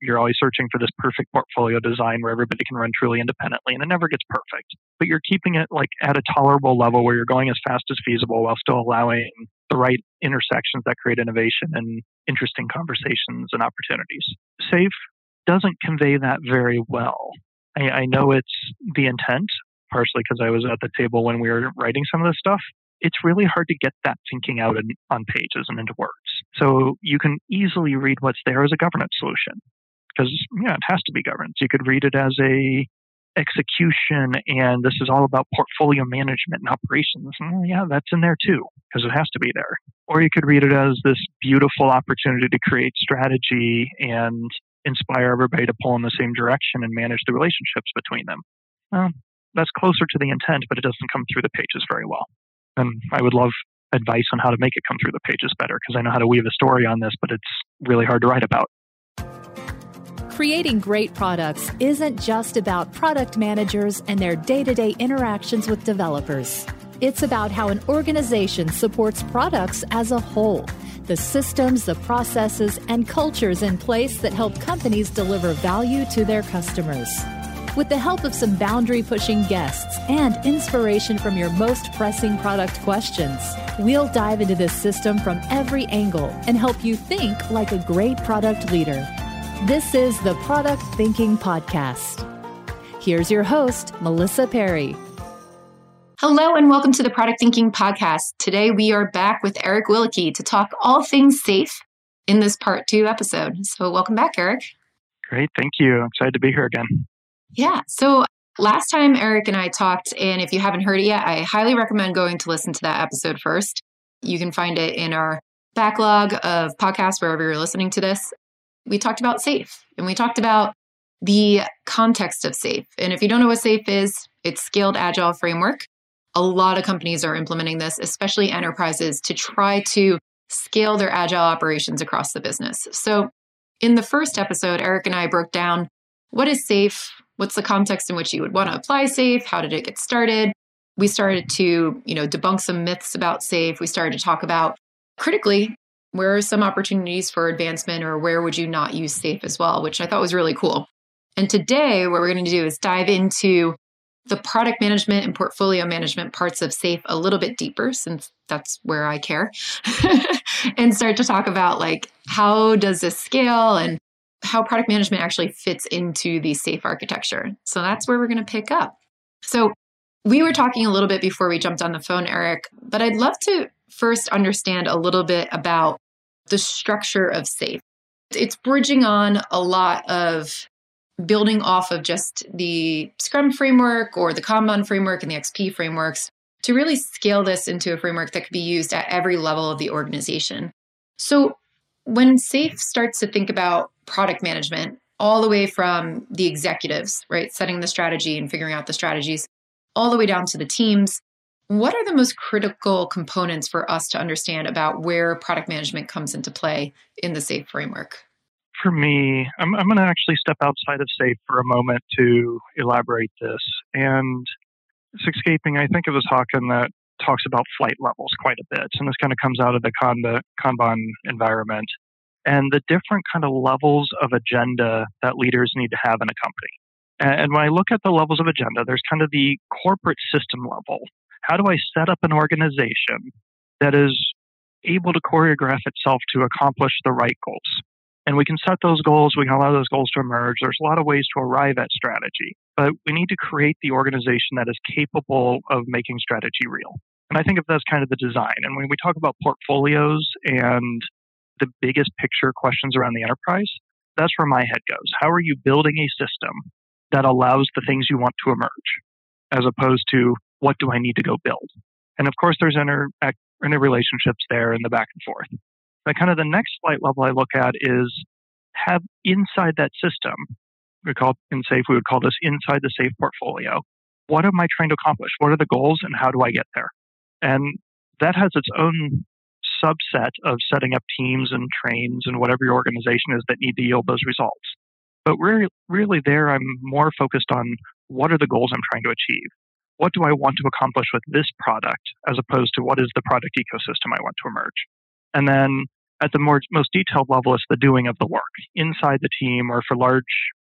you're always searching for this perfect portfolio design where everybody can run truly independently and it never gets perfect. But you're keeping it like at a tolerable level where you're going as fast as feasible while still allowing the right intersections that create innovation and interesting conversations and opportunities. SAFE doesn't convey that very well. I, I know it's the intent, partially because I was at the table when we were writing some of this stuff. It's really hard to get that thinking out in, on pages and into words. So you can easily read what's there as a governance solution because yeah, it has to be governance. You could read it as a execution and this is all about portfolio management and operations. Yeah, that's in there too because it has to be there. Or you could read it as this beautiful opportunity to create strategy and inspire everybody to pull in the same direction and manage the relationships between them. Well, that's closer to the intent, but it doesn't come through the pages very well. And I would love advice on how to make it come through the pages better because I know how to weave a story on this, but it's really hard to write about. Creating great products isn't just about product managers and their day to day interactions with developers. It's about how an organization supports products as a whole the systems, the processes, and cultures in place that help companies deliver value to their customers. With the help of some boundary pushing guests and inspiration from your most pressing product questions, we'll dive into this system from every angle and help you think like a great product leader. This is the Product Thinking Podcast. Here's your host, Melissa Perri. Hello and welcome to the Product Thinking Podcast. Today we are back with Eric Willeke to talk all things safe in this part two episode. So, welcome back, Eric. Great. Thank you. I'm excited to be here again. Yeah. So, last time Eric and I talked, and if you haven't heard it yet, I highly recommend going to listen to that episode first. You can find it in our backlog of podcasts wherever you're listening to this. We talked about SAFE and we talked about the context of SAFE. And if you don't know what SAFE is, it's scaled agile framework a lot of companies are implementing this, especially enterprises, to try to scale their agile operations across the business. So, in the first episode, Eric and I broke down what is safe, what's the context in which you would want to apply safe, how did it get started. We started to, you know, debunk some myths about safe. We started to talk about critically where are some opportunities for advancement or where would you not use safe as well, which I thought was really cool. And today, what we're going to do is dive into the product management and portfolio management parts of SAFE a little bit deeper since that's where I care and start to talk about like how does this scale and how product management actually fits into the SAFE architecture. So that's where we're going to pick up. So we were talking a little bit before we jumped on the phone, Eric, but I'd love to first understand a little bit about the structure of SAFE. It's bridging on a lot of building off of just the Scrum framework or the Kanban framework and the XP frameworks to really scale this into a framework that could be used at every level of the organization. So, when SAFE starts to think about product management, all the way from the executives, right, setting the strategy and figuring out the strategies, all the way down to the teams, what are the most critical components for us to understand about where product management comes into play in the SAFE framework? for me, I'm, I'm going to actually step outside of SAFE for a moment to elaborate this. And Sixcaping, I think it was Hawken that talks about flight levels quite a bit. And this kind of comes out of the Kanban environment and the different kind of levels of agenda that leaders need to have in a company. And when I look at the levels of agenda, there's kind of the corporate system level. How do I set up an organization that is able to choreograph itself to accomplish the right goals? And we can set those goals, we can allow those goals to emerge. There's a lot of ways to arrive at strategy, but we need to create the organization that is capable of making strategy real. And I think if that's kind of the design. And when we talk about portfolios and the biggest picture questions around the enterprise, that's where my head goes. How are you building a system that allows the things you want to emerge, as opposed to what do I need to go build? And of course, there's inter, relationships there in the back and forth. But kind of the next flight level I look at is have inside that system, we call in SAFE, we would call this inside the SAFE portfolio. What am I trying to accomplish? What are the goals and how do I get there? And that has its own subset of setting up teams and trains and whatever your organization is that need to yield those results. But really, really there, I'm more focused on what are the goals I'm trying to achieve? What do I want to accomplish with this product as opposed to what is the product ecosystem I want to emerge? And then At the more, most detailed level, it's the doing of the work inside the team or for large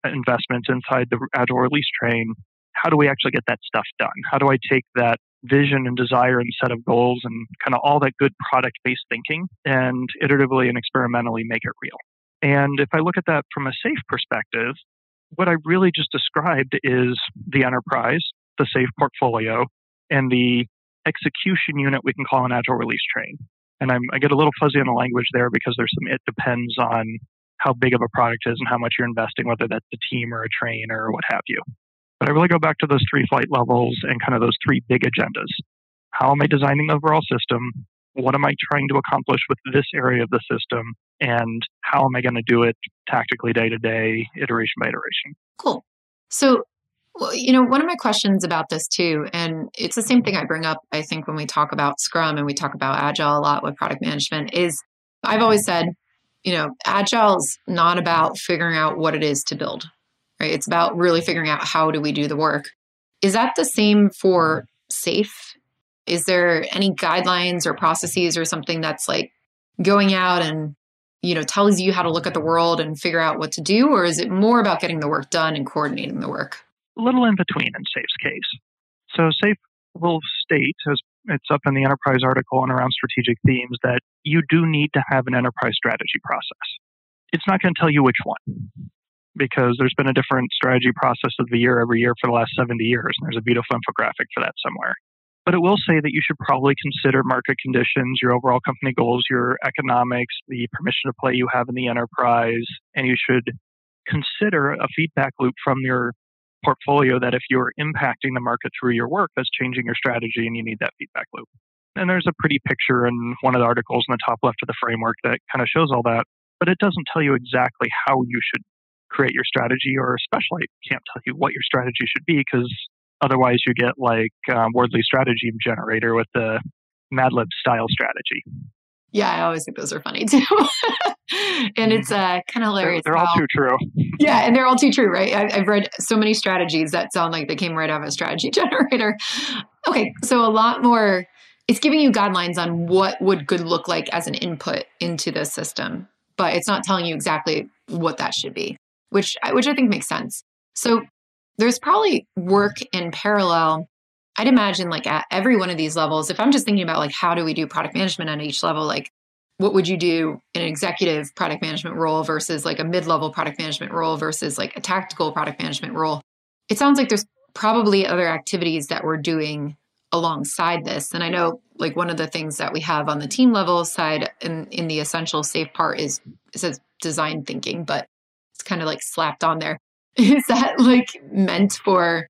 investments inside the Agile release train. How do we actually get that stuff done? How do I take that vision and desire and set of goals and kind of all that good product based thinking and iteratively and experimentally make it real? And if I look at that from a safe perspective, what I really just described is the enterprise, the safe portfolio, and the execution unit we can call an agile release train. And I'm, i get a little fuzzy on the language there because there's some, it depends on how big of a product is and how much you're investing, whether that's a team or a train or what have you. But I really go back to those three flight levels and kind of those three big agendas. How am I designing the overall system? What am I trying to accomplish with this area of the system? And how am I going to do it tactically, day to day, iteration by iteration? Cool. So well, you know, one of my questions about this too, and it's the same thing I bring up, I think, when we talk about Scrum and we talk about Agile a lot with product management, is I've always said, you know, Agile is not about figuring out what it is to build, right? It's about really figuring out how do we do the work. Is that the same for SAFE? Is there any guidelines or processes or something that's like going out and you know tells you how to look at the world and figure out what to do or is it more about getting the work done and coordinating the work a little in between in SAFE's case. So SAFE will state, as it's up in the enterprise article and around strategic themes, that you do need to have an enterprise strategy process. It's not going to tell you which one because there's been a different strategy process of the year every year for the last 70 years. And there's a beautiful infographic for that somewhere. But it will say that you should probably consider market conditions, your overall company goals, your economics, the permission to play you have in the enterprise, and you should consider a feedback loop from your portfolio that if you're impacting the market through your work, that's changing your strategy and you need that feedback loop. And there's a pretty picture in one of the articles in the top left of the framework that kind of shows all that, but it doesn't tell you exactly how you should create your strategy, or especially can't tell you what your strategy should be because otherwise you get like um, Wordly Strategy Generator with the Mad Lib style strategy. Yeah, I always think those are funny too. and it's uh, kind of hilarious. They're, they're all too true. Yeah, and they're all too true, right? I, have read so many strategies that sound like they came right out of a strategy generator. Okay, so a lot more. It's giving you guidelines on what would good look like as an input into the system, but it's not telling you exactly what that should be, which which I think makes sense. So there's probably work in parallel I'd imagine like at every one of these levels, if I'm just thinking about like how do we do product management at each level, like what would you do in an executive product management role versus like a mid-level product management role versus like a tactical product management role? It sounds like there's probably other activities that we're doing alongside this. And I know like one of the things that we have on the team level side in, in the essential safe part is it says design thinking, but it's kind of like slapped on there. Is that like meant for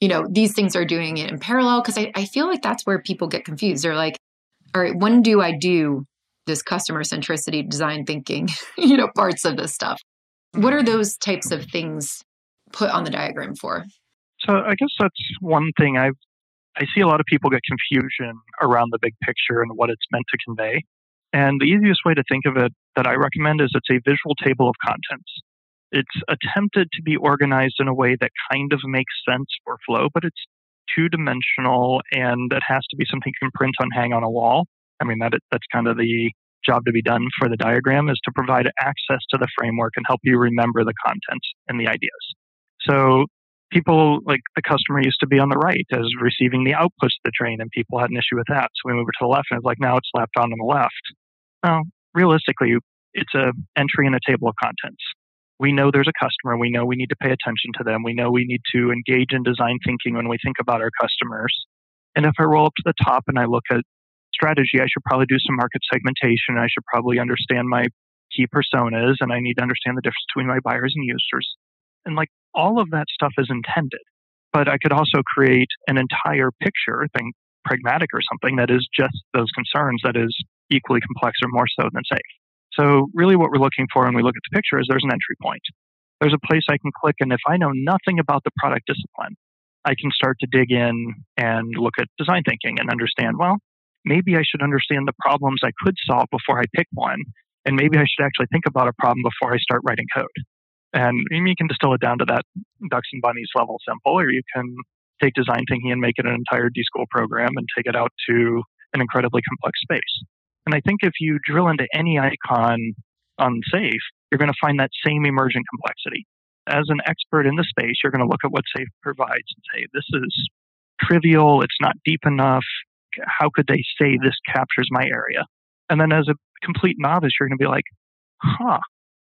you know, these things are doing it in parallel? Because I, I feel like that's where people get confused. They're like, all right, when do I do this customer centricity design thinking, you know, parts of this stuff? What are mm-hmm. those types of things put on the diagram for? So I guess that's one thing I've I see a lot of people get confusion around the big picture and what it's meant to convey. And the easiest way to think of it that I recommend is it's a visual table of contents it's attempted to be organized in a way that kind of makes sense for flow, but it's two dimensional and it has to be something you can print on hang on a wall. I mean, that that's kind of the job to be done for the diagram is to provide access to the framework and help you remember the content and the ideas. So people like the customer used to be on the right as receiving the outputs of the train and people had an issue with that. So we moved it to the left and it's like now it's slapped on the left. Now, realistically, it's a entry in a table of contents we know there's a customer. We know we need to pay attention to them. We know we need to engage in design thinking when we think about our customers. And if I roll up to the top and I look at strategy, I should probably do some market segmentation. I should probably understand my key personas and I need to understand the difference between my buyers and users. And like all of that stuff is intended. But I could also create an entire picture, think pragmatic or something, that is just those concerns that is equally complex or more so than safe. So, really, what we're looking for when we look at the picture is there's an entry point. There's a place I can click, and if I know nothing about the product discipline, I can start to dig in and look at design thinking and understand, well, maybe I should understand the problems I could solve before I pick one. And maybe I should actually think about a problem before I start writing code. And you can distill it down to that ducks and bunnies level simple, or you can take design thinking and make it an entire D school program and take it out to an incredibly complex space. And I think if you drill into any icon on SAFE, you're going to find that same emergent complexity. As an expert in the space, you're going to look at what SAFE provides and say, this is trivial, it's not deep enough. How could they say this captures my area? And then as a complete novice, you're going to be like, huh,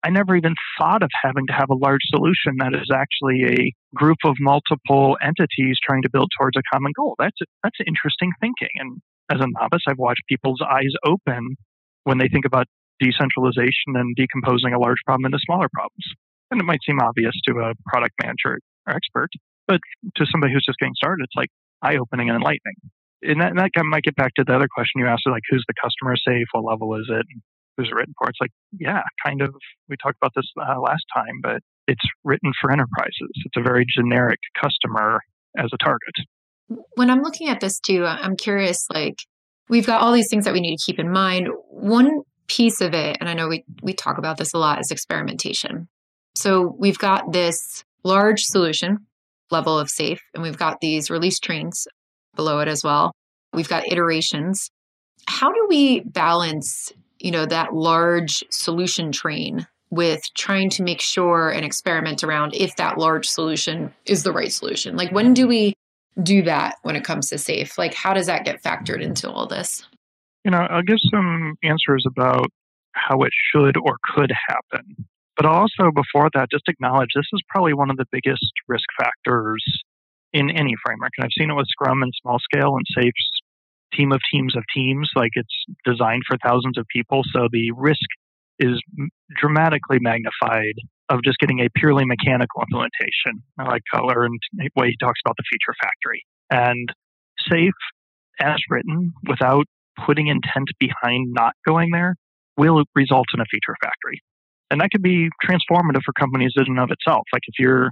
I never even thought of having to have a large solution that is actually a group of multiple entities trying to build towards a common goal. That's that's interesting thinking. And as a novice, I've watched people's eyes open when they think about decentralization and decomposing a large problem into smaller problems. And it might seem obvious to a product manager or expert, but to somebody who's just getting started, it's like eye opening and enlightening. And that, and that might get back to the other question you asked, like who's the customer safe, what level is it, who's it written for? It's like, yeah, kind of. We talked about this uh, last time, but it's written for enterprises. It's a very generic customer as a target. When I'm looking at this too, I'm curious. Like, we've got all these things that we need to keep in mind. One piece of it, and I know we we talk about this a lot, is experimentation. So we've got this large solution level of safe, and we've got these release trains below it as well. We've got iterations. How do we balance, you know, that large solution train with trying to make sure and experiment around if that large solution is the right solution? Like when do we do that when it comes to safe? Like how does that get factored into all this? You know, I'll give some answers about how it should or could happen. But also, before that, just acknowledge this is probably one of the biggest risk factors in any framework. And I've seen it with Scrum and small scale and SAFE's team of teams of teams. Like it's designed for thousands of people. So the risk is dramatically magnified of just getting a purely mechanical implementation. I like Cutler and the way he talks about the feature factory. And SAFE, as written, without putting intent behind not going there, will result in a feature factory. And that could be transformative for companies in and of itself. Like if you're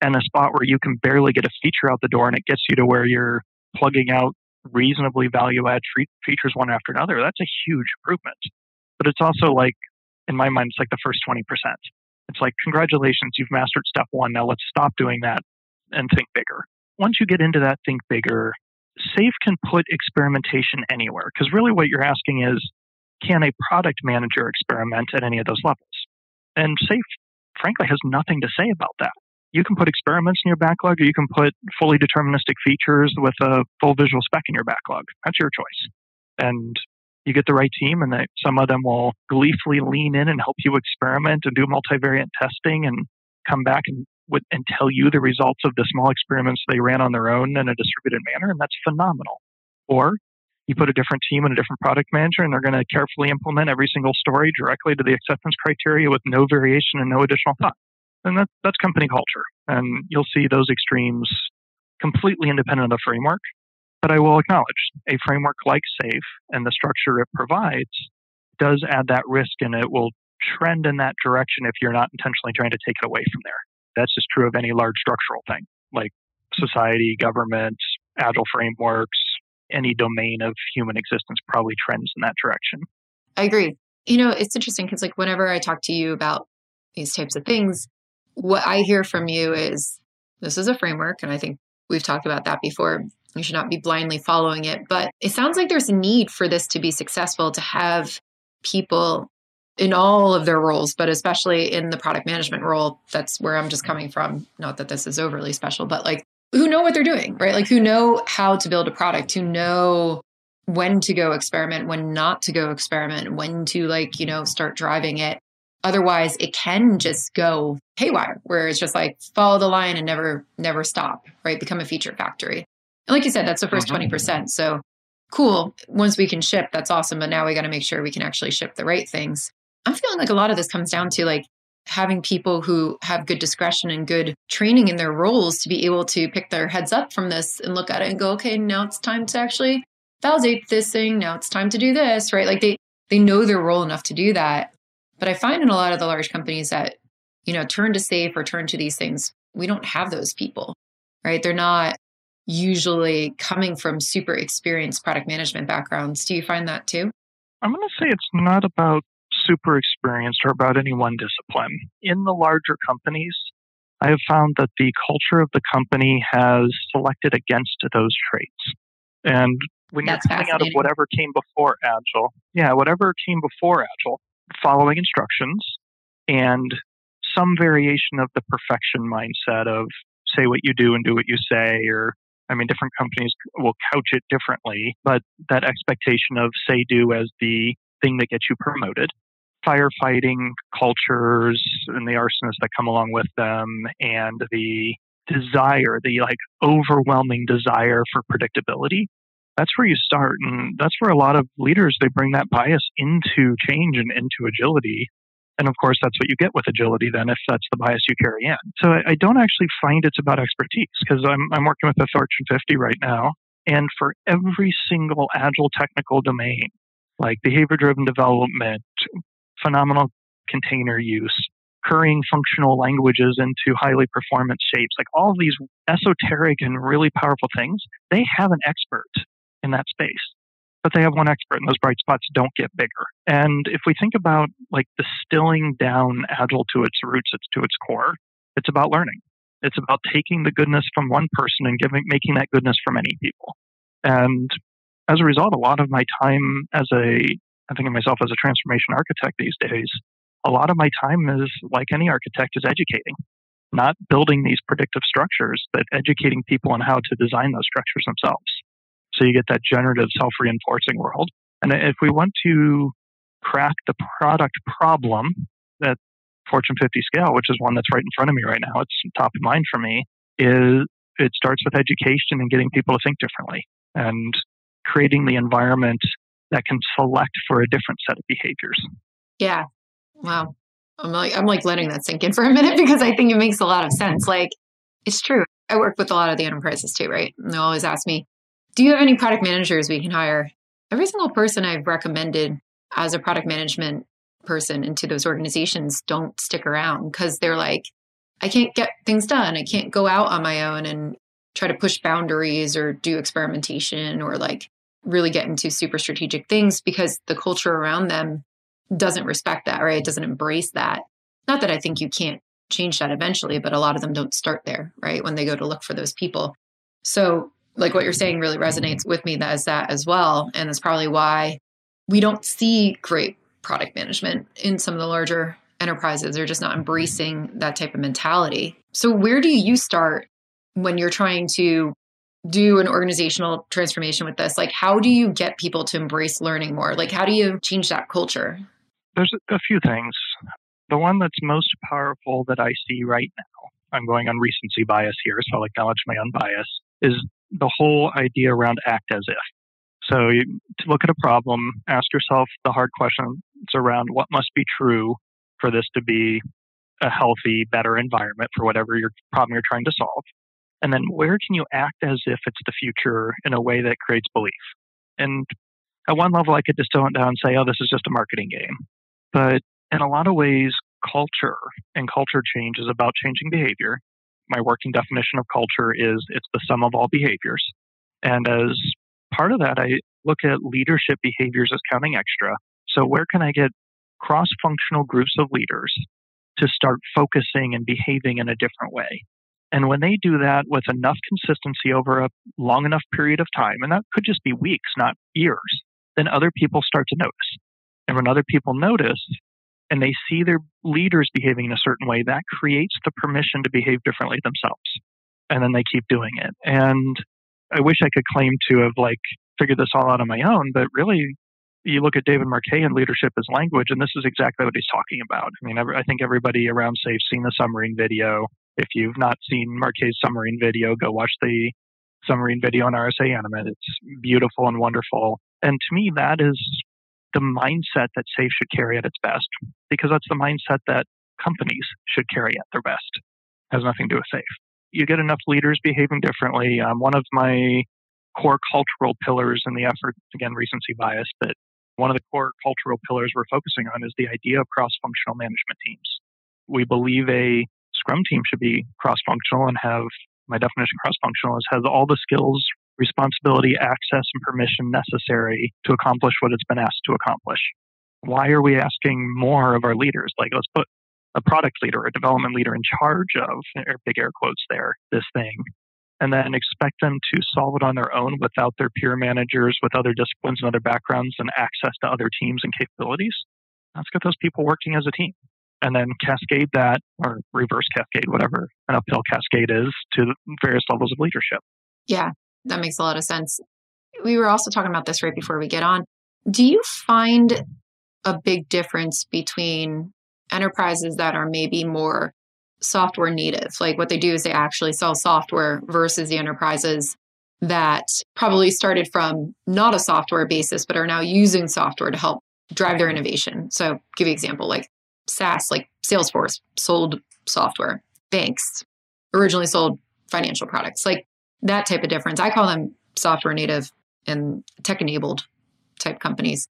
in a spot where you can barely get a feature out the door and it gets you to where you're plugging out reasonably value add features one after another, that's a huge improvement. But it's also like, in my mind, it's like the first 20%. It's like, congratulations, you've mastered step one. Now let's stop doing that and think bigger. Once you get into that think bigger, SAFE can put experimentation anywhere. Because really what you're asking is, can a product manager experiment at any of those levels? And SAFE, frankly, has nothing to say about that. You can put experiments in your backlog, or you can put fully deterministic features with a full visual spec in your backlog. That's your choice. And you get the right team, and they, some of them will gleefully lean in and help you experiment and do multivariate testing and come back and, and tell you the results of the small experiments they ran on their own in a distributed manner, and that's phenomenal. Or you put a different team and a different product manager, and they're going to carefully implement every single story directly to the acceptance criteria with no variation and no additional thought. And that, that's company culture. And you'll see those extremes completely independent of the framework. But I will acknowledge a framework like SAFE and the structure it provides does add that risk, and it will trend in that direction if you're not intentionally trying to take it away from there. That's just true of any large structural thing like society, government, agile frameworks, any domain of human existence probably trends in that direction. I agree. You know, it's interesting because, like, whenever I talk to you about these types of things, what I hear from you is this is a framework. And I think we've talked about that before. You should not be blindly following it. But it sounds like there's a need for this to be successful to have people in all of their roles, but especially in the product management role. That's where I'm just coming from. Not that this is overly special, but like who know what they're doing, right? Like who know how to build a product, who know when to go experiment, when not to go experiment, when to like, you know, start driving it. Otherwise, it can just go haywire where it's just like follow the line and never, never stop, right? Become a feature factory. And like you said, that's the 1st 20%. Mm-hmm. So cool. Once we can ship, that's awesome. But now we got to make sure we can actually ship the right things. I'm feeling like a lot of this comes down to like having people who have good discretion and good training in their roles to be able to pick their heads up from this and look at it and go, okay, now it's time to actually validate this thing. Now it's time to do this, right? Like they they know their role enough to do that. But I find in a lot of the large companies that, you know, turn to safe or turn to these things, we don't have those people, right? They're not usually coming from super experienced product management backgrounds. Do you find that too? I'm going to say it's not about super experienced or about any one discipline. In the larger companies, I have found that the culture of the company has selected against those traits. And when That's you're coming out of whatever came before Agile, yeah, whatever came before Agile, following instructions and some variation of the perfection mindset of say what you do and do what you say, or I mean, different companies will couch it differently, but that expectation of say do as the thing that gets you promoted. Firefighting cultures and the arsonists that come along with them, and the desire, the like overwhelming desire for predictability. That's where you start. And that's where a lot of leaders, they bring that bias into change and into agility. And of course, that's what you get with agility then, if that's the bias you carry in. So I, I don't actually find it's about expertise because I'm, I'm working with the Fortune 50 right now. And for every single agile technical domain, like behavior driven development, phenomenal container use, currying functional languages into highly performance shapes, like all these esoteric and really powerful things, they have an expert in that space. But they have one expert, and those bright spots don't get bigger. And if we think about like distilling down Agile to its roots, it's to its core, it's about learning. It's about taking the goodness from one person and giving, making that goodness for many people. And as a result, a lot of my time as a, I think of myself as a transformation architect these days, a lot of my time is like any architect is educating, not building these predictive structures, but educating people on how to design those structures themselves. So you get that generative self reinforcing world. And if we want to crack the product problem that Fortune 50 scale, which is one that's right in front of me right now, it's top of mind for me, is it starts with education and getting people to think differently and creating the environment that can select for a different set of behaviors. Yeah. Wow. I'm like I'm like letting that sink in for a minute because I think it makes a lot of sense. Like it's true. I work with a lot of the enterprises too, right? And they always ask me, "Do you have any product managers we can hire?" Every single person I've recommended as a product management person into those organizations don't stick around because they're like, I can't get things done. I can't go out on my own and try to push boundaries or do experimentation or like really get into super strategic things because the culture around them doesn't respect that, right? It doesn't embrace that. Not that I think you can't change that eventually, but a lot of them don't start there, right? When they go to look for those people. So, like what you're saying really resonates with me as that as well. And that's probably why we don't see great product management in some of the larger enterprises. They're just not embracing that type of mentality. So, where do you start when you're trying to do an organizational transformation with this? Like, how do you get people to embrace learning more? Like, how do you change that culture? There's a few things. The one that's most powerful that I see right now, I'm going on recency bias here, so I'll acknowledge my own bias, is the whole idea around act as if. So you, to look at a problem, ask yourself the hard questions around what must be true for this to be a healthy, better environment for whatever your problem you're trying to solve. And then where can you act as if it's the future in a way that creates belief? And at one level, I could distill it down and say, oh, this is just a marketing game. But in a lot of ways, culture and culture change is about changing behavior. My working definition of culture is it's the sum of all behaviors. And as part of that, I look at leadership behaviors as counting extra. So, where can I get cross functional groups of leaders to start focusing and behaving in a different way? And when they do that with enough consistency over a long enough period of time, and that could just be weeks, not years, then other people start to notice. And when other people notice and they see their leaders behaving in a certain way, that creates the permission to behave differently themselves. And then they keep doing it. And I wish I could claim to have like figured this all out on my own, but really you look at David Marquet and leadership as language, and this is exactly what he's talking about. I mean, I think everybody around SAFE's seen the submarine video. If you've not seen Marquet's submarine video, go watch the submarine video on RSA Animate. It's beautiful and wonderful. And to me, that is the mindset that SAFE should carry at its best, because that's the mindset that companies should carry at their best. It has nothing to do with SAFE. You get enough leaders behaving differently. Um, one of my core cultural pillars in the effort, again, recency bias, but one of the core cultural pillars we're focusing on is the idea of cross functional management teams. We believe a Scrum team should be cross functional and have my definition cross functional is has all the skills, responsibility, access, and permission necessary to accomplish what it's been asked to accomplish. Why are we asking more of our leaders? Like, let's put a product leader, or a development leader in charge of, big air quotes there, this thing. and then expect them to solve it on their own without their peer managers with other disciplines and other backgrounds and access to other teams and capabilities. Let's get those people working as a team and then cascade that or reverse cascade, whatever an uphill cascade is, to various levels of leadership. Yeah, that makes a lot of sense. We were also talking about this right before we get on. Do you find a big difference between enterprises that are maybe more software native. Like what they do is they actually sell software versus the enterprises that probably started from not a software basis, but are now using software to help drive their innovation. So, give you an example like SaaS, like Salesforce sold software, banks originally sold financial products, like that type of difference. I call them software native and tech enabled type companies.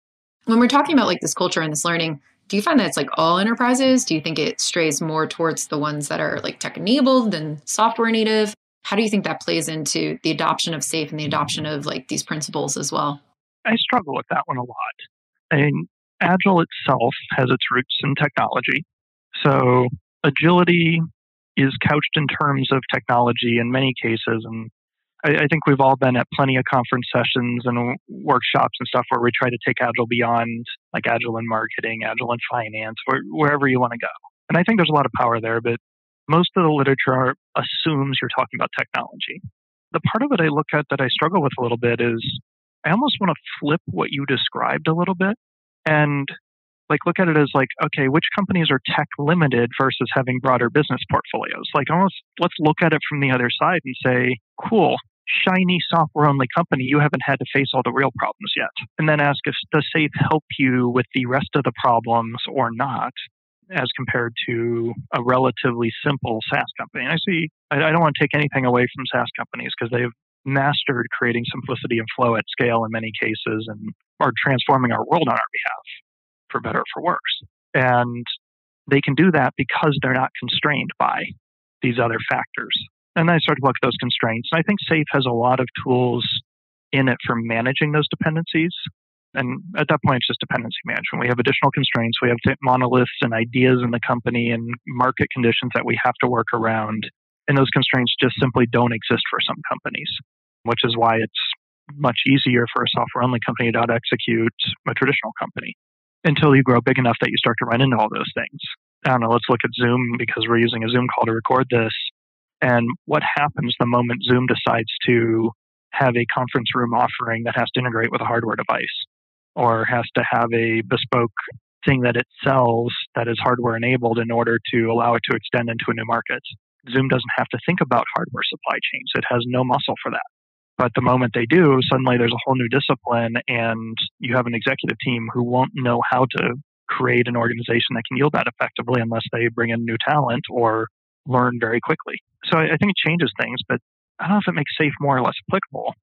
When we're talking about like this culture and this learning, do you find that it's like all enterprises? Do you think it strays more towards the ones that are like tech enabled than software native? How do you think that plays into the adoption of SAFe and the adoption of like these principles as well? I struggle with that one a lot. Mean, Agile itself has its roots in technology. So agility is couched in terms of technology in many cases, and I, I, think we've all been at plenty of conference sessions and workshops and stuff where we try to take Agile beyond like Agile in marketing, Agile in finance, where, wherever you want to go. And I think there's a lot of power there, but most of the literature assumes you're talking about technology. The part of it I look at that I struggle with a little bit is I almost want to flip what you described a little bit and like look at it as like okay which companies are tech limited versus having broader business portfolios like almost let's look at it from the other side and say cool shiny software only company, you haven't had to face all the real problems yet. And then ask if does SAFe help you with the rest of the problems or not, as compared to a relatively simple SaaS company. And I see, I, I don't want to take anything away from SaaS companies because they've mastered creating simplicity and flow at scale in many cases and are transforming our world on our behalf, for better or for worse. And they can do that because they're not constrained by these other factors and I started to look at those constraints. And I think SAFe has a lot of tools in it for managing those dependencies. And at that point, it's just dependency management. We have additional constraints. We have monoliths and ideas in the company and market conditions that we have to work around. And those constraints just simply don't exist for some companies, which is why it's much easier for a software only company to execute a traditional company until you grow big enough that you start to run into all those things. I don't know, let's look at Zoom because we're using a Zoom call to record this. And what happens the moment Zoom decides to have a conference room offering that has to integrate with a hardware device or has to have a bespoke thing that it sells that is hardware enabled in order to allow it to extend into a new market? Zoom doesn't have to think about hardware supply chains, it has no muscle for that. But the moment they do, suddenly there's a whole new discipline, and you have an executive team who won't know how to create an organization that can yield that effectively unless they bring in new talent or learn very quickly. So I, I think it changes things, but I don't know if it makes SAFe more or less applicable.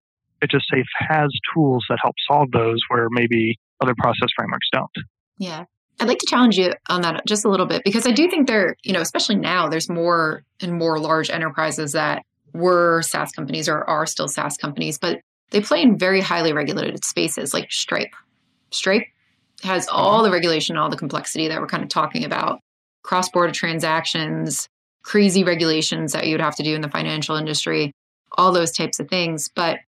It just SAFe has tools that help solve those where maybe other process frameworks don't. Yeah. I'd like to challenge you on that just a little bit because I do think there, you know, especially now, there's more and more large enterprises that were SaaS companies or are still SaaS companies, but they play in very highly regulated spaces like Stripe. Stripe has mm-hmm. all the regulation, all the complexity that we're kind of talking about cross border transactions, crazy regulations that you would have to do in the financial industry, all those types of things. But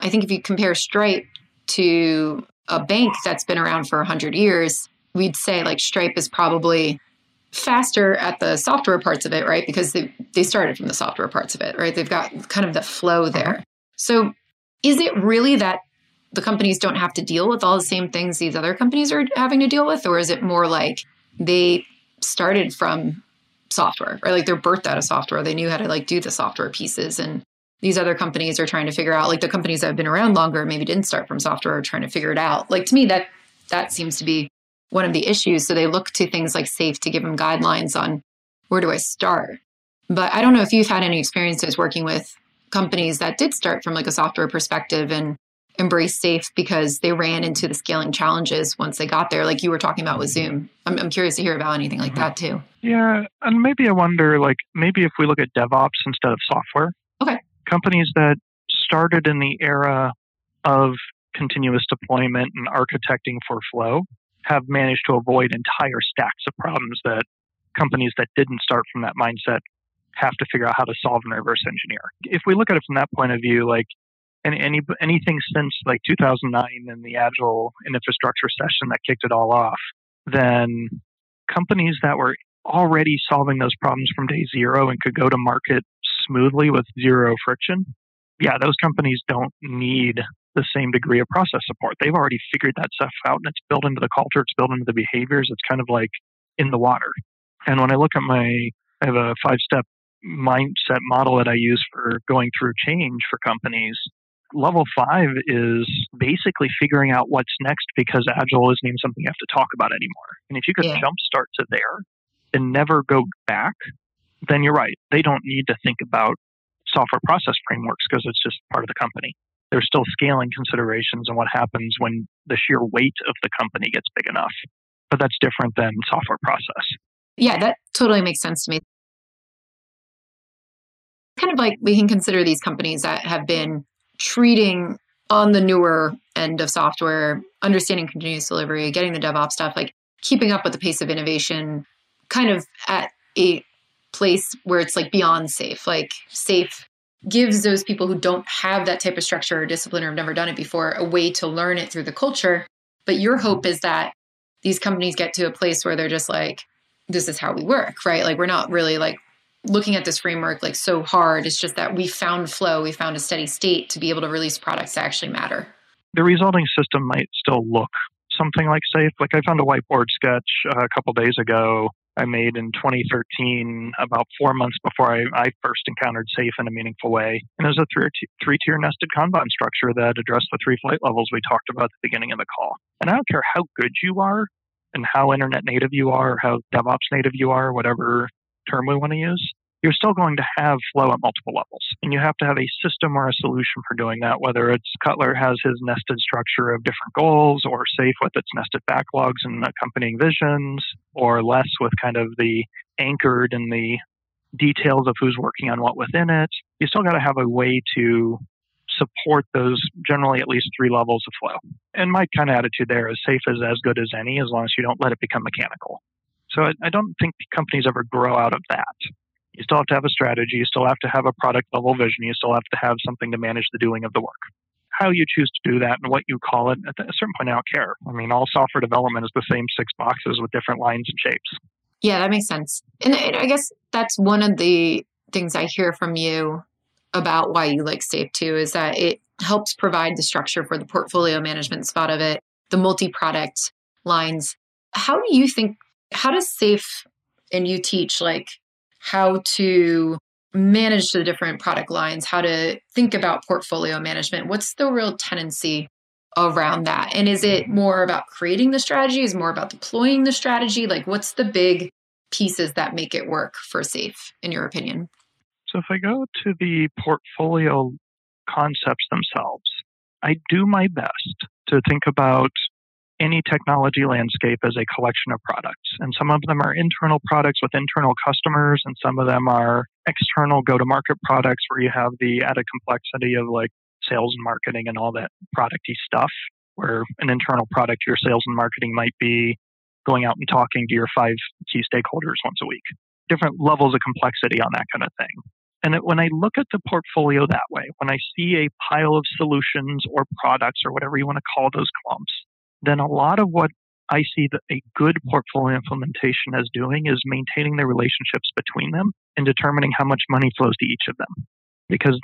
I think if you compare Stripe to a bank that's been around for 100 years, we'd say like Stripe is probably faster at the software parts of it, right? Because they, they started from the software parts of it, right? They've got kind of the flow uh-huh. there. So is it really that the companies don't have to deal with all the same things these other companies are having to deal with? Or is it more like they started from software, or Like they're birthed out of software. They knew how to like do the software pieces. And these other companies are trying to figure out, like the companies that have been around longer, maybe didn't start from software, are trying to figure it out. Like to me, that that seems to be one of the issues. So they look to things like SAFe to give them guidelines on where do I start. But I don't know if you've had any experiences working with companies that did start from like a software perspective and embrace SAFe because they ran into the scaling challenges once they got there, like you were talking about with Zoom. I'm, I'm curious to hear about anything like that too. Yeah, and maybe I wonder, like, maybe if we look at DevOps instead of software. Okay. Companies that started in the era of continuous deployment and architecting for flow have managed to avoid entire stacks of problems that companies that didn't start from that mindset have to figure out how to solve and reverse engineer. If we look at it from that point of view, like any, any anything since like 2009 and the agile infrastructure session that kicked it all off, then companies that were already solving those problems from day zero and could go to market smoothly with zero friction, yeah, those companies don't need the same degree of process support. They've already figured that stuff out and it's built into the culture, it's built into the behaviors. It's kind of like in the water. And when I look at my, I have a five step mindset model that I use for going through change for companies. Level five is basically figuring out what's next because Agile isn't even something you have to talk about anymore. And if you could yeah. jump start to there and never go back, then you're right. They don't need to think about software process frameworks because it's just part of the company. There's still scaling considerations and what happens when the sheer weight of the company gets big enough. But that's different than software process. Yeah, that totally makes sense to me. Kind of like we can consider these companies that have been treating on the newer end of software, understanding continuous delivery, getting the DevOps stuff, like keeping up with the pace of innovation, kind of at a place where it's like beyond safe. Like safe gives those people who don't have that type of structure or discipline or have never done it before a way to learn it through the culture. But your hope is that these companies get to a place where they're just like, this is how we work, right? Like we're not really like looking at this framework like so hard. It's just that we found flow, we found a steady state to be able to release products that actually matter. The resulting system might still look something like safe. Like I found a whiteboard sketch uh, a couple days ago I made in 2013, about four months before I, I, first encountered SAFe in a meaningful way. And it was a three, three tier nested Kanban structure that addressed the three flight levels we talked about at the beginning of the call. And I don't care how good you are and how internet native you are, or how DevOps native you are, whatever term we want to use, you're still going to have flow at multiple levels. And you have to have a system or a solution for doing that, whether it's Cutler has his nested structure of different goals, or SAFe with its nested backlogs and accompanying visions, or LeSS with kind of the anchored and the details of who's working on what within it. You still got to have a way to support those generally at least three levels of flow. And my kind of attitude there is SAFe is as good as any as long as you don't let it become mechanical. So I, I don't think companies ever grow out of that. You still have to have a strategy. You still have to have a product level vision. You still have to have something to manage the doing of the work. How you choose to do that and what you call it, at a certain point, I don't care. I mean, all software development is the same six boxes with different lines and shapes. Yeah, that makes sense. And, I guess that's one of the things I hear from you about why you like SAFe too is that it helps provide the structure for the portfolio management spot of it, the multi product lines. How do you think, how does SAFe and you teach like how to manage the different product lines, how to think about portfolio management. What's the real tendency around that? And is it more about creating the strategy? Is more about deploying the strategy? Like what's the big pieces that make it work for SAFe in your opinion? So if I go to the portfolio concepts themselves, I do my best to think about any technology landscape as a collection of products. And some of them are internal products with internal customers, and some of them are external go to market products where you have the added complexity of like sales and marketing and all that producty stuff. Where an internal product, your sales and marketing might be going out and talking to your five key stakeholders once a week. Different levels of complexity on that kind of thing. And when I look at the portfolio that way, when I see a pile of solutions or products or whatever you want to call those clumps, then a lot of what I see that a good portfolio implementation as doing is maintaining the relationships between them and determining how much money flows to each of them. Because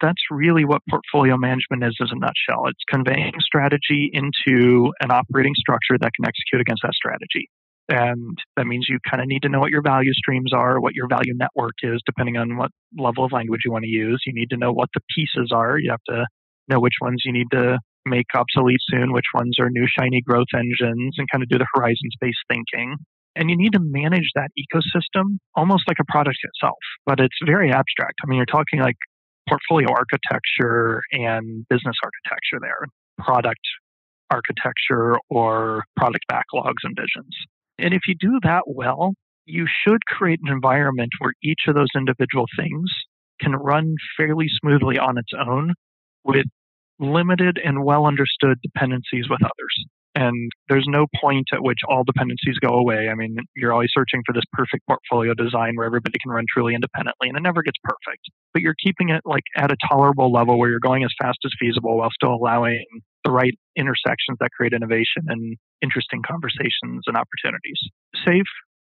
that's really what portfolio management is as a nutshell. It's conveying strategy into an operating structure that can execute against that strategy. And that means you kind of need to know what your value streams are, what your value network is, depending on what level of language you want to use. You need to know what the pieces are. You have to know which ones you need to make obsolete soon, which ones are new shiny growth engines, and kind of do the horizons based thinking. And you need to manage that ecosystem almost like a product itself, but it's very abstract. I mean, you're talking like portfolio architecture and business architecture there, product architecture or product backlogs and visions. And if you do that well, you should create an environment where each of those individual things can run fairly smoothly on its own with limited and well understood dependencies with others. And there's no point at which all dependencies go away. I mean, you're always searching for this perfect portfolio design where everybody can run truly independently, and it never gets perfect. But you're keeping it like at a tolerable level where you're going as fast as feasible while still allowing the right intersections that create innovation and interesting conversations and opportunities. SAFE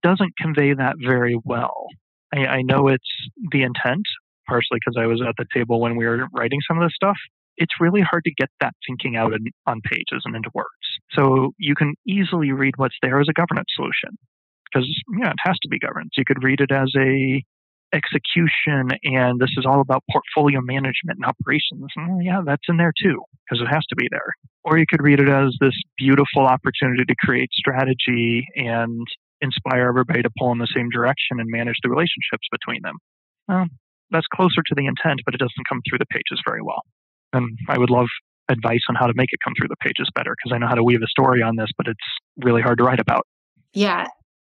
doesn't convey that very well. I, I know it's the intent, partially because I was at the table when we were writing some of this stuff. It's really hard to get that thinking out in, on pages and into words. So you can easily read what's there as a governance solution because yeah, it has to be governance. You could read it as a execution and this is all about portfolio management and operations. And yeah, that's in there too because it has to be there. Or you could read it as this beautiful opportunity to create strategy and inspire everybody to pull in the same direction and manage the relationships between them. Well, that's closer to the intent, but it doesn't come through the pages very well. And I would love advice on how to make it come through the pages better because I know how to weave a story on this, but it's really hard to write about. Yeah,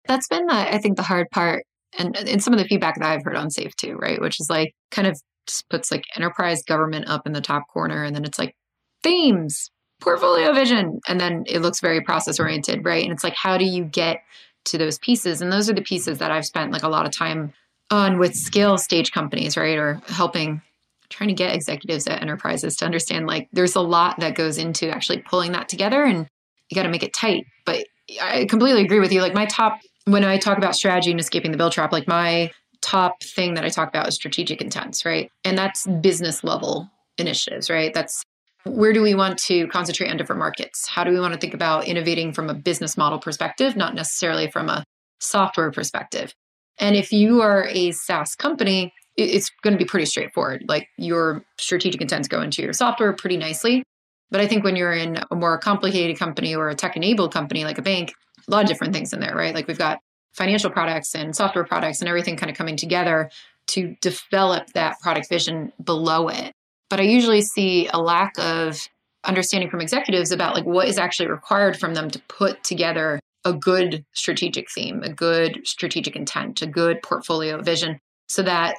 that's been the I think the hard part, and and some of the feedback that I've heard on SAFe too, right? Which is like kind of just puts like enterprise government up in the top corner, and then it's like themes, portfolio vision, and then it looks very process oriented, right? And it's like how do you get to those pieces? And those are the pieces that I've spent like a lot of time on with scale stage companies, right? Or helping trying to get executives at enterprises to understand like there's a lot that goes into actually pulling that together and you got to make it tight. But I completely agree with you. Like my top, when I talk about strategy and escaping the build trap, like my top thing that I talk about is strategic intents, right? And that's business level initiatives, right? That's where do we want to concentrate on different markets? How do we want to think about innovating from a business model perspective, not necessarily from a software perspective? And if you are a SaaS company, it's going to be pretty straightforward. Like your strategic intents go into your software pretty nicely. But I think when you're in a more complicated company or a tech enabled company like a bank, a lot of different things in there, right? Like we've got financial products and software products and everything kind of coming together to develop that product vision below it. But I usually see a lack of understanding from executives about like what is actually required from them to put together a good strategic theme, a good strategic intent, a good portfolio vision so that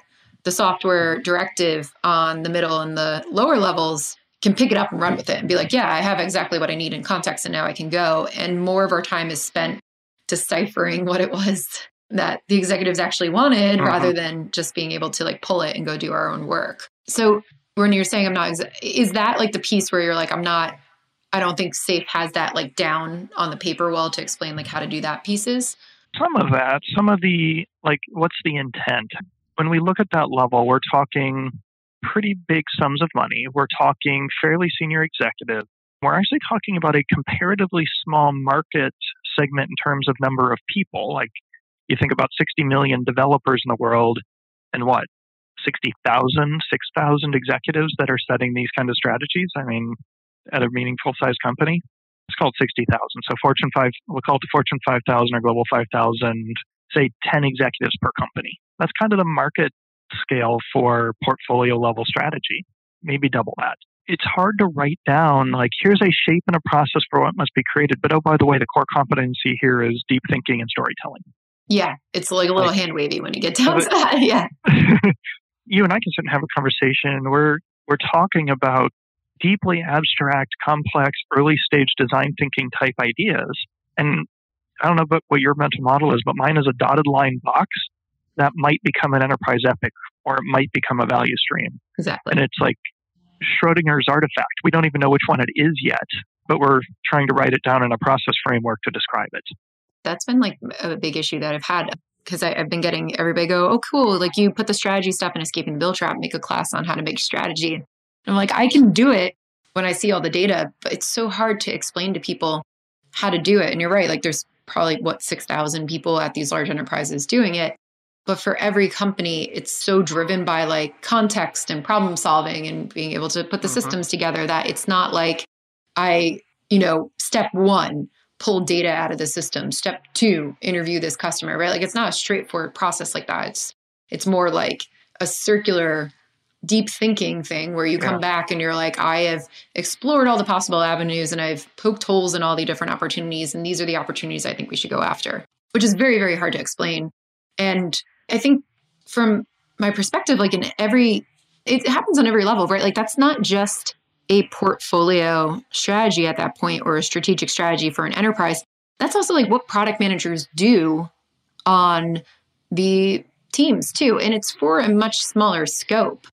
the software directive on the middle and the lower levels can pick it up and run with it and be like, yeah, I have exactly what I need in context and now I can go. And more of our time is spent deciphering what it was that the executives actually wanted uh-huh. rather than just being able to like pull it and go do our own work. So when you're saying I'm not, is that like the piece where you're like, I'm not, I don't think SAFe has that like down on the paper well to explain like how to do that pieces? Some of that, some of the, like, what's the intent? When we look at that level, we're talking pretty big sums of money. We're talking fairly senior executive. We're actually talking about a comparatively small market segment in terms of number of people. Like you think about 60 million developers in the world and what, 60,000, 6,000 executives that are setting these kind of strategies. I mean, at a meaningful size company, it's called 60,000. So Fortune 5, we'll call it the Fortune 5000 or Global 5000 say 10 executives per company. That's kind of the market scale for portfolio level strategy, maybe double that. It's hard to write down, like, here's a shape and a process for what must be created. But oh, by the way, the core competency here is deep thinking and storytelling. Yeah, it's like a little like, hand wavy when you get down to that. Yeah. you and I can sit and have a conversation. We're we're talking about deeply abstract, complex, early stage design thinking type ideas. And I don't know but what your mental model is, but mine is a dotted line box that might become an enterprise epic or it might become a value stream. Exactly. And it's like Schrodinger's artifact. We don't even know which one it is yet, but we're trying to write it down in a process framework to describe it. That's been like a big issue that I've had because I've been getting everybody go, oh, cool. Like you put the strategy stuff in Escaping the Build Trap, make a class on how to make strategy. And I'm like, I can do it when I see all the data, but it's so hard to explain to people how to do it. And you're right. Like there's probably what 6,000 people at these large enterprises doing it. But for every company, it's so driven by like context and problem solving and being able to put the mm-hmm. systems together that it's not like I, you know, step one, pull data out of the system. Step two, interview this customer, right? Like it's not a straightforward process like that. It's it's more like a circular deep thinking thing where you come yeah. back and you're like, I have explored all the possible avenues and I've poked holes in all the different opportunities. And these are the opportunities I think we should go after, which is very, very hard to explain. And I think from my perspective, like in every, it happens on every level, right? Like that's not just a portfolio strategy at that point or a strategic strategy for an enterprise, that's also like what product managers do on the teams too. And it's for a much smaller scope.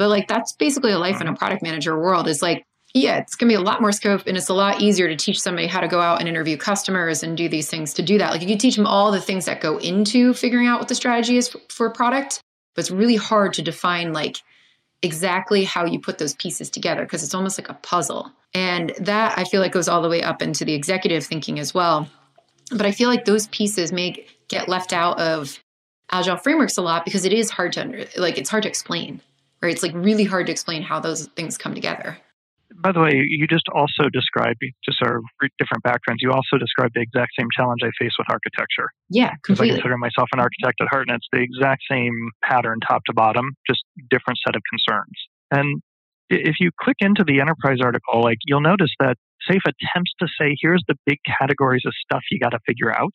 But like that's basically a life in a product manager world is like, yeah, it's gonna be a lot more scope and it's a lot easier to teach somebody how to go out and interview customers and do these things to do that. Like you can teach them all the things that go into figuring out what the strategy is for a product, but it's really hard to define like exactly how you put those pieces together because it's almost like a puzzle. And that I feel like goes all the way up into the executive thinking as well. But I feel like those pieces may get left out of agile frameworks a lot because it is hard to under, like it's hard to explain. Right? It's like really hard to explain how those things come together. By the way, you just also described just our different backgrounds. You also described the exact same challenge I face with architecture. Yeah, completely. I consider myself an architect at heart, and it's the exact same pattern, top to bottom, just different set of concerns. And if you click into the enterprise article, like you'll notice that SAFe attempts to say, here's the big categories of stuff you got to figure out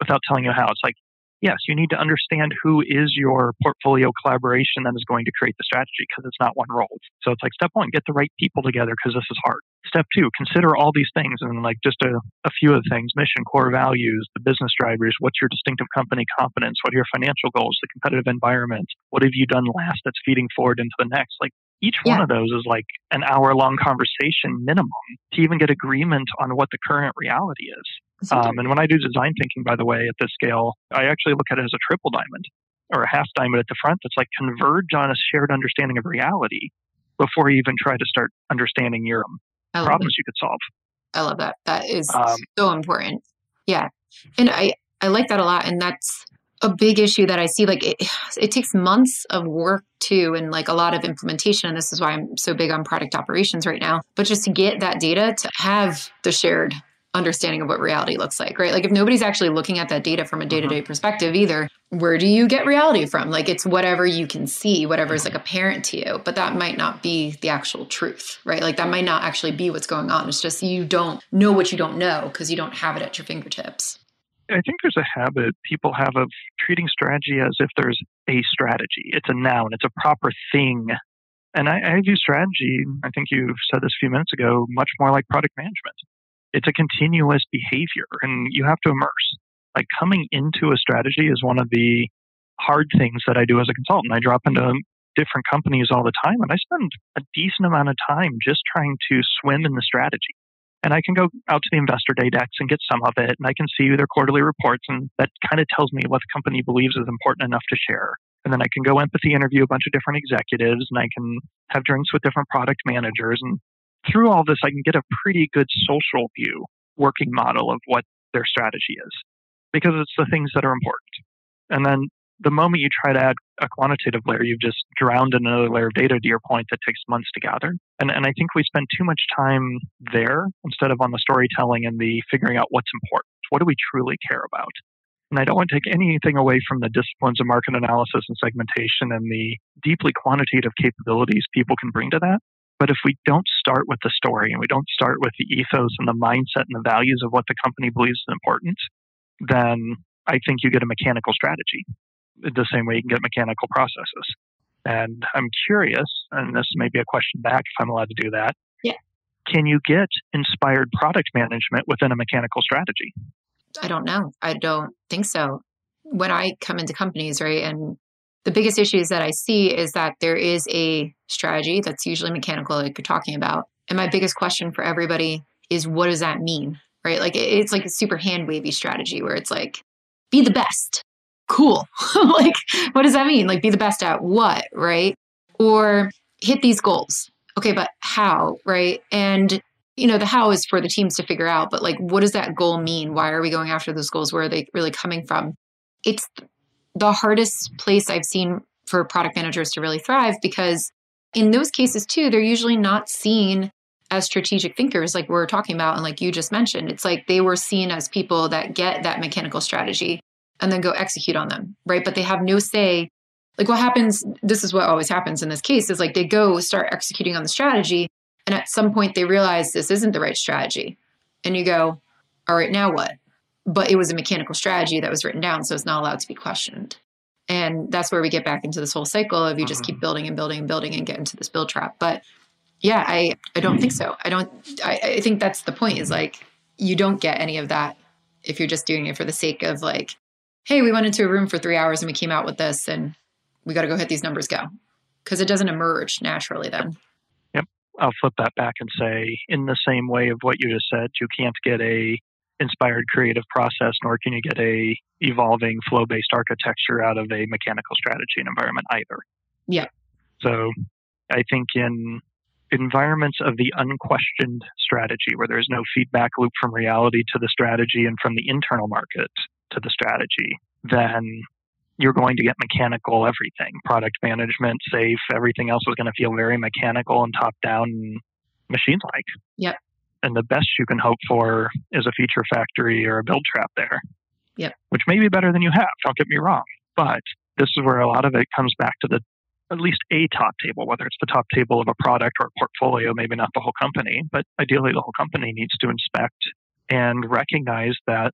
without telling you how. It's like, yes, you need to understand who is your portfolio collaboration that is going to create the strategy because it's not one role. So it's like step one, get the right people together because this is hard. Step two, consider all these things and like just a, a few of the things mission, core values, the business drivers, what's your distinctive company competence, what are your financial goals, the competitive environment, what have you done last that's feeding forward into the next. Like each yeah. one of those is like an hour long conversation minimum to even get agreement on what the current reality is. Um, and when I do design thinking, by the way, at this scale, I actually look at it as a triple diamond or a half diamond at the front that's like converge on a shared understanding of reality before you even try to start understanding your problems you could solve. I love that. That is um, so important. Yeah. And I, I like that a lot. And that's a big issue that I see. Like it, it takes months of work too, and like a lot of implementation. And this is why I'm so big on product operations right now. But just to get that data to have the shared understanding of what reality looks like, right? Like if nobody's actually looking at that data from a day to day perspective either, where do you get reality from? Like it's whatever you can see, whatever is mm-hmm. like apparent to you, but that might not be the actual truth, right? Like that might not actually be what's going on. It's just you don't know what you don't know because you don't have it at your fingertips. I think there's a habit people have of treating strategy as if there's a strategy. It's a noun, it's a proper thing. And I, I view strategy, I think you've said this a few minutes ago, much more like product management. It's a continuous behavior, and you have to immerse. Like coming into a strategy is one of the hard things that I do as a consultant. I drop into different companies all the time, and I spend a decent amount of time just trying to swim in the strategy. And I can go out to the investor day decks and get some of it, and I can see their quarterly reports, and that kind of tells me what the company believes is important enough to share. And then I can go empathy interview a bunch of different executives, and I can have drinks with different product managers. And through all this, I can get a pretty good social view, working model of what their strategy is, because it's the things that are important. And then the moment you try to add a quantitative layer, you've just drowned in another layer of data to your point that takes months to gather. And, and I think we spend too much time there instead of on the storytelling and the figuring out what's important. What do we truly care about? And I don't want to take anything away from the disciplines of market analysis and segmentation and the deeply quantitative capabilities people can bring to that. But if we don't start with the story and we don't start with the ethos and the mindset and the values of what the company believes is important, then I think you get a mechanical strategy the same way you can get mechanical processes. And I'm curious, and this may be a question back if I'm allowed to do that. Yeah. Can you get inspired product management within a mechanical strategy? I don't know. I don't think so. When I come into companies, right, and the biggest issues that I see is that there is a strategy that's usually mechanical, like you're talking about. And my biggest question for everybody is what does that mean? Right? Like it's like a super hand wavy strategy where it's like, be the best cool. like, what does that mean? Like, be the best at what, right? Or hit these goals. Okay, but how, right? And, you know, the how is for the teams to figure out, but like, what does that goal mean? Why are we going after those goals? Where are they really coming from? It's the hardest place I've seen for product managers to really thrive because in those cases, too, they're usually not seen as strategic thinkers like we're talking about and like you just mentioned it's like they were seen as people that get that mechanical strategy and then go execute on them, right? But they have no say. Like what happens, this is what always happens in this case is like they go start executing on the strategy. And at some point they realize this isn't the right strategy. And you go, all right, now what? But it was a mechanical strategy that was written down, so it's not allowed to be questioned. And that's where we get back into this whole cycle of you just keep mm-hmm. building and building and building and get into this build trap. But Yeah, I, I don't think so. I don't, I, I think that's the point is like, you don't get any of that if you're just doing it for the sake of like, hey, we went into a room for three hours and we came out with this and we got to go hit these numbers go. Because it doesn't emerge naturally then. Yep. I'll flip that back and say, in the same way of what you just said, you can't get a inspired creative process, nor can you get a evolving flow based architecture out of a mechanical strategy and environment either. Yeah. So I think in environments of the unquestioned strategy, where there's no feedback loop from reality to the strategy and from the internal market to the strategy, then you're going to get mechanical everything product management, SAFe, everything else is going to feel very mechanical and top down machine like. Yep. And the best you can hope for is a feature factory or a build trap there. Yep. Which may be better than you have, don't get me wrong. But this is where a lot of it comes back to the at least a top table, whether it's the top table of a product or a portfolio, maybe not the whole company, but ideally the whole company needs to inspect and recognize that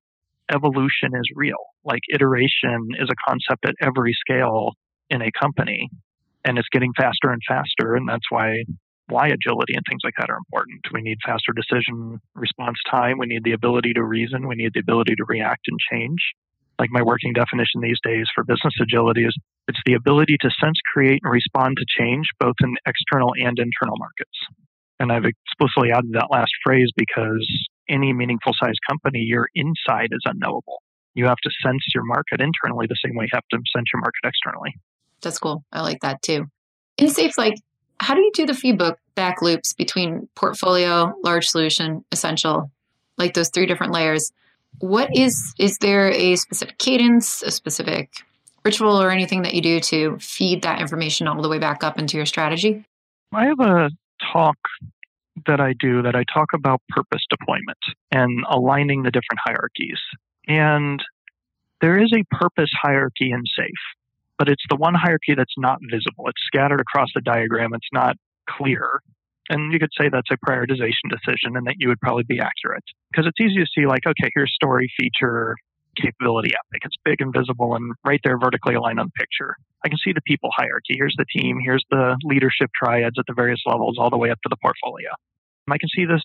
evolution is real. Like iteration is a concept at every scale in a company, and it's getting faster and faster, and that's why why agility and things like that are important. We need faster decision response time. We need the ability to reason. We need the ability to react and change like my working definition these days for business agility is it's the ability to sense, create, and respond to change both in external and internal markets. And I've explicitly added that last phrase because any meaningful sized company, your inside is unknowable. You have to sense your market internally the same way you have to sense your market externally. That's cool. I like that too. In SAFe, like, how do you do the feedback back loops between portfolio, large solution, essential, like those three different layers? what is is there a specific cadence, a specific ritual or anything that you do to feed that information all the way back up into your strategy? I have a talk that I do that I talk about purpose deployment and aligning the different hierarchies. And there is a purpose hierarchy in SAFe, but it's the one hierarchy that's not visible. It's scattered across the diagram. It's not clear. And you could say that's a prioritization decision and that you would probably be accurate because it's easy to see like, okay, here's story, feature, capability epic. It's big and visible and right there vertically aligned on the picture. I can see the people hierarchy. Here's the team. Here's the leadership triads at the various levels all the way up to the portfolio. And I can see the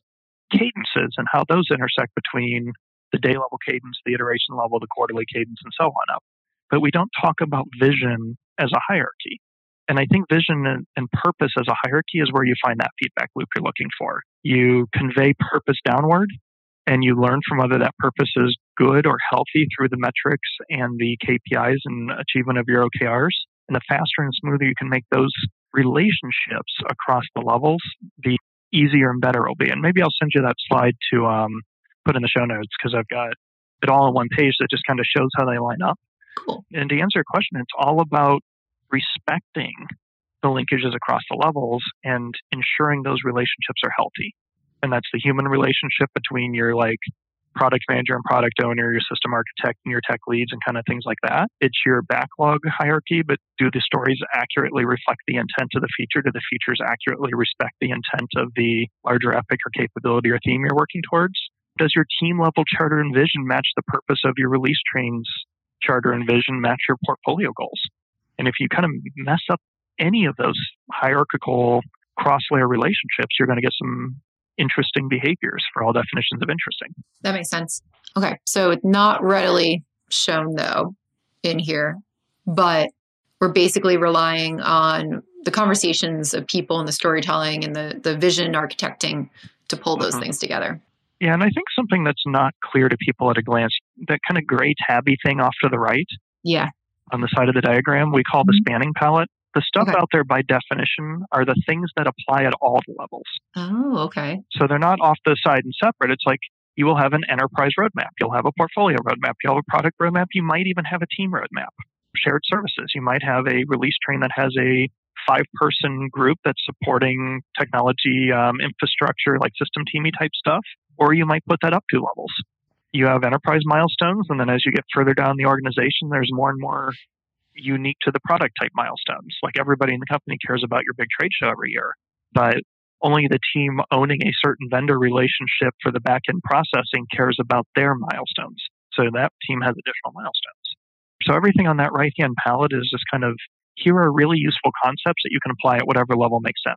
cadences and how those intersect between the day level cadence, the iteration level, the quarterly cadence, and so on up. But we don't talk about vision as a hierarchy. And I think vision and, and, purpose as a hierarchy is where you find that feedback loop you're looking for. You convey purpose downward and you learn from whether that purpose is good or healthy through the metrics and the KPIs and achievement of your OKRs. And the faster and smoother you can make those relationships across the levels, the easier and better it'll be. And maybe I'll send you that slide to um, put in the show notes because I've got it all on one page that just kind of shows how they line up. Cool. And to answer your question, it's all about respecting the linkages across the levels and ensuring those relationships are healthy. And that's the human relationship between your like product manager and product owner, your system architect and your tech leads and kind of things like that. It's your backlog hierarchy, but do the stories accurately reflect the intent of the feature? Do the features accurately respect the intent of the larger epic or capability or theme you're working towards? Does your team level charter and vision match the purpose of your release trains charter and vision match your portfolio goals? And if you kind of mess up any of those hierarchical cross layer relationships, you're going to get some interesting behaviors for all definitions of interesting. That makes sense. Okay. So it's not readily shown though in here, but we're basically relying on the conversations of people and the storytelling and the, the vision architecting to pull those mm-hmm. things together. Yeah, and I think something that's not clear to people at a glance, that kind of gray tabby thing off to the right. Yeah on the side of the diagram we call the mm-hmm. spanning palette. The stuff okay. out there by definition are the things that apply at all the levels. Oh, okay. So they're not off the side and separate. It's like you will have an enterprise roadmap, you'll have a portfolio roadmap, you'll have a product roadmap, you might even have a team roadmap, shared services. You might have a release train that has a five person group that's supporting technology um, infrastructure like system teamy type stuff, or you might put that up two levels you have enterprise milestones, and then as you get further down the organization, there's more and more unique to the product type milestones. Like everybody in the company cares about your big trade show every year, but only the team owning a certain vendor relationship for the back end processing cares about their milestones. So that team has additional milestones. So everything on that right hand palette is just kind of here are really useful concepts that you can apply at whatever level makes sense.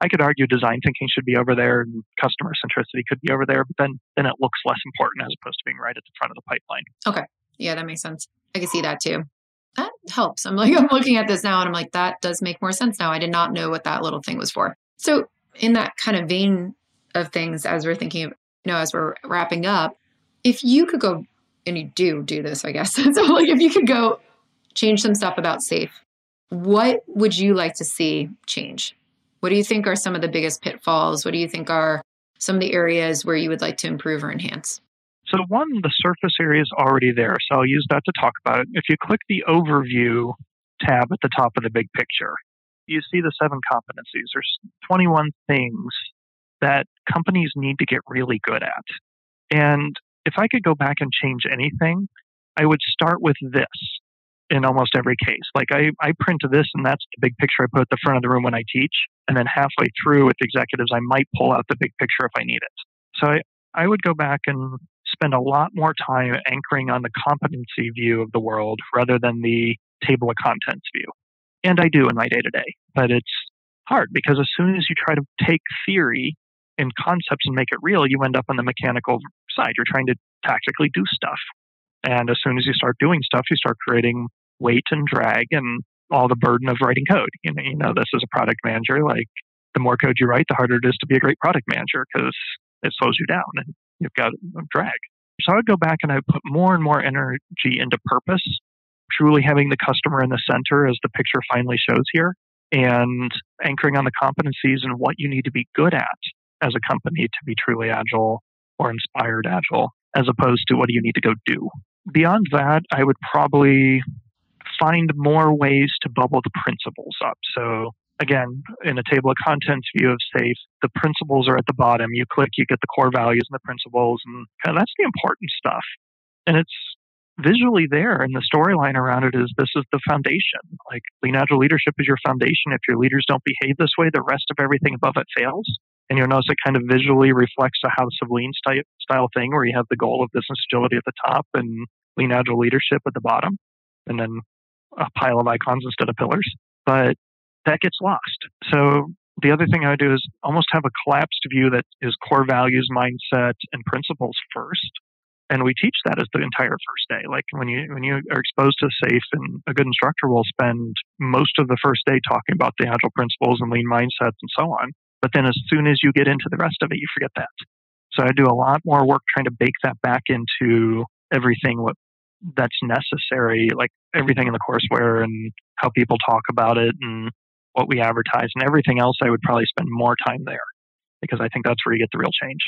I could argue design thinking should be over there and customer centricity could be over there, but then then it looks less important as opposed to being right at the front of the pipeline. Okay. Yeah, that makes sense. I can see that too. That helps. I'm like I'm looking at this now and I'm like that does make more sense now. I did not know what that little thing was for. So in that kind of vein of things as we're thinking of, you know, as we're wrapping up, if you could go and you do do this, I guess. so like if you could go change some stuff about SAFe, what would you like to see change? What do you think are some of the biggest pitfalls? What do you think are some of the areas where you would like to improve or enhance? So, one, the surface area is already there. So, I'll use that to talk about it. If you click the overview tab at the top of the big picture, you see the seven competencies. There's 21 things that companies need to get really good at. And if I could go back and change anything, I would start with this in almost every case. Like I, I print this and that's the big picture I put at the front of the room when I teach. And then halfway through with executives, I might pull out the big picture if I need it. So I, I would go back and spend a lot more time anchoring on the competency view of the world rather than the table of contents view. And I do in my day to day, but it's hard because as soon as you try to take theory and concepts and make it real, you end up on the mechanical side. You're trying to tactically do stuff. And as soon as you start doing stuff, you start creating weight and drag and all the burden of writing code. You know, you know this as a product manager. Like the more code you write, the harder it is to be a great product manager because it slows you down and you've got drag. So I would go back and I would put more and more energy into purpose, truly having the customer in the center as the picture finally shows here, and anchoring on the competencies and what you need to be good at as a company to be truly agile or inspired agile, as opposed to what do you need to go do. Beyond that, I would probably find more ways to bubble the principles up. So again, in a table of contents view of SAFe, the principles are at the bottom. You click, you get the core values and the principles, and kind of that's the important stuff. And it's visually there, and the storyline around it is this is the foundation. Like lean agile leadership is your foundation. If your leaders don't behave this way, the rest of everything above it fails. And you'll notice it kind of visually reflects a House of Lean style thing where you have the goal of business agility at the top and lean agile leadership at the bottom, and then a pile of icons instead of pillars. But that gets lost. So the other thing I do is almost have a collapsed view that is core values, mindset, and principles first. And we teach that as the entire first day. Like when you when you are exposed to SAFe, and a good instructor will spend most of the first day talking about the agile principles and lean mindsets and so on. But then as soon as you get into the rest of it, you forget that. So I do a lot more work trying to bake that back into everything what that's necessary, like everything in the courseware and how people talk about it and what we advertise and everything else, I would probably spend more time there because I think that's where you get the real change.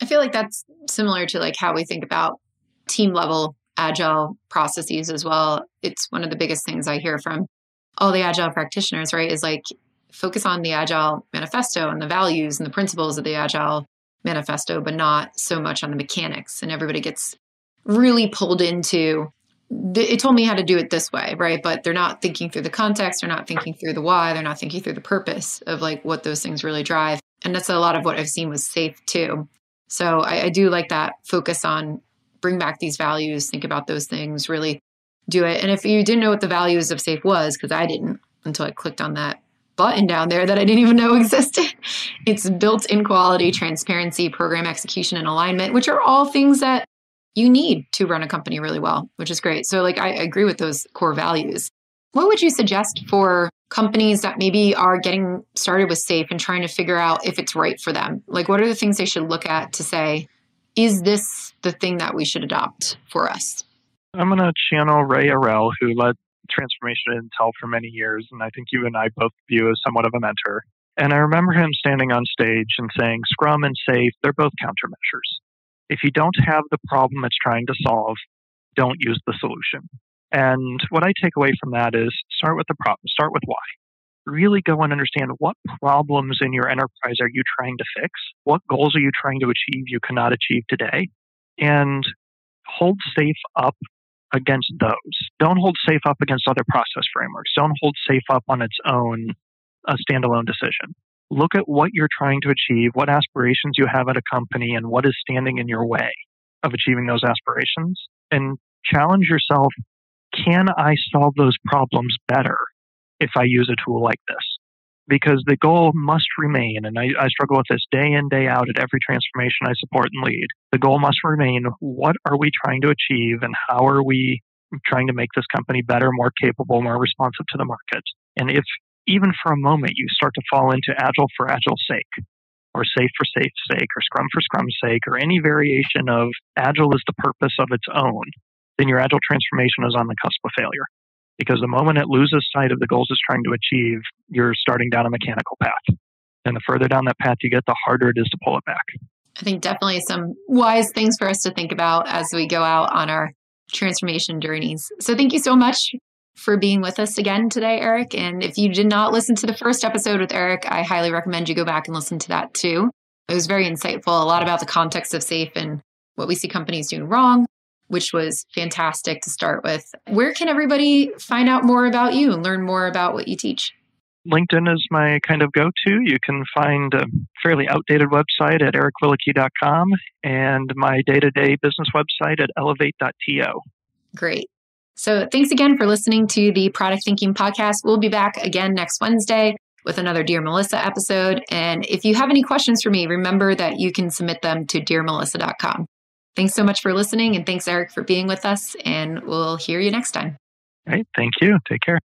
I feel like that's similar to like how we think about team level agile processes as well. It's one of the biggest things I hear from all the agile practitioners, right? Is like focus on the agile manifesto and the values and the principles of the agile manifesto, but not so much on the mechanics. And everybody gets really pulled into it told me how to do it this way, right? But they're not thinking through the context, they're not thinking through the why, they're not thinking through the purpose of like what those things really drive. And that's a lot of what I've seen was SAFe too. So I, I do like that focus on bring back these values, think about those things, really do it. And if you didn't know what the values of SAFe was, because I didn't until I clicked on that button down there that I didn't even know existed. It's built in quality, transparency, program execution, and alignment, which are all things that you need to run a company really well, which is great. So, like, I agree with those core values. What would you suggest for companies that maybe are getting started with SAFe and trying to figure out if it's right for them? Like, what are the things they should look at to say, is this the thing that we should adopt for us? I'm going to channel Ray Arell, who led transformation at Intel for many years, and I think you and I both view as somewhat of a mentor. And I remember him standing on stage and saying, Scrum and SAFe, they're both countermeasures. If you don't have the problem it's trying to solve, don't use the solution. And what I take away from that is start with the problem, start with why. Really go and understand what problems in your enterprise are you trying to fix? What goals are you trying to achieve you cannot achieve today? And hold SAFe up against those. Don't hold SAFe up against other process frameworks. Don't hold SAFe up on its own, a standalone decision look at what you're trying to achieve, what aspirations you have at a company, and what is standing in your way of achieving those aspirations, and challenge yourself can I solve those problems better if I use a tool like this? because the goal must remain, and I, I, struggle with this day in, day out at every transformation I support and lead. The goal must remain what are we trying to achieve and how are we trying to make this company better, more capable, more responsive to the market? And if even for a moment you start to fall into agile for agile's sake, or SAFe for SAFe sake, or scrum for scrum's sake, or any variation of agile is the purpose of its own, then your agile transformation is on the cusp of failure because the moment it loses sight of the goals it's trying to achieve, you're starting down a mechanical path. And the further down that path you get, the harder it is to pull it back. I think definitely some wise things for us to think about as we go out on our transformation journeys. So thank you so much for being with us again today, Eric. And if you did not listen to the first episode with Eric, I highly recommend you go back and listen to that too. It was very insightful, a lot about the context of SAFe and what we see companies doing wrong, which was fantastic to start with. Where can everybody find out more about you and learn more about what you teach? LinkedIn is my kind of go to. You can find a fairly outdated website at ericwilleke.com and my day to day business website at elevate.to. Great. So thanks again for listening to the Product Thinking Podcast. We'll be back again next Wednesday with another Dear Melissa episode. And if you have any questions for me, remember that you can submit them to dearmelissa.com. Thanks so much for listening. And thanks, Eric, for being with us. And we'll hear you next time. All right. Thank you. Take care.